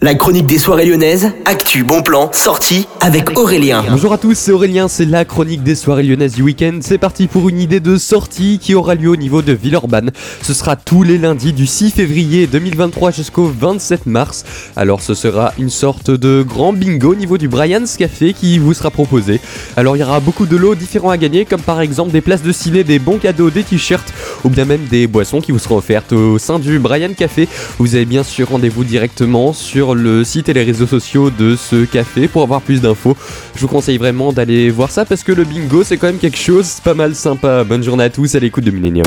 La chronique des soirées lyonnaises, actu, bon plan, sortie avec Aurélien. Bonjour à tous, c'est Aurélien, c'est la chronique des soirées lyonnaises du week-end. C'est parti pour une idée de sortie qui aura lieu au niveau de Villeurbanne. Ce sera tous les lundis du 6 février 2023 jusqu'au 27 mars. Alors ce sera une sorte de grand bingo au niveau du Brian's Café qui vous sera proposé. Alors il y aura beaucoup de lots différents à gagner comme par exemple des places de ciné, des bons cadeaux, des t-shirts ou bien même des boissons qui vous seront offertes au sein du Brian Café. Vous avez bien sûr rendez-vous directement sur le site et les réseaux sociaux de ce café pour avoir plus d'infos. Je vous conseille vraiment d'aller voir ça parce que le bingo c'est quand même quelque chose pas mal sympa. Bonne journée à tous à l'écoute de Millennium.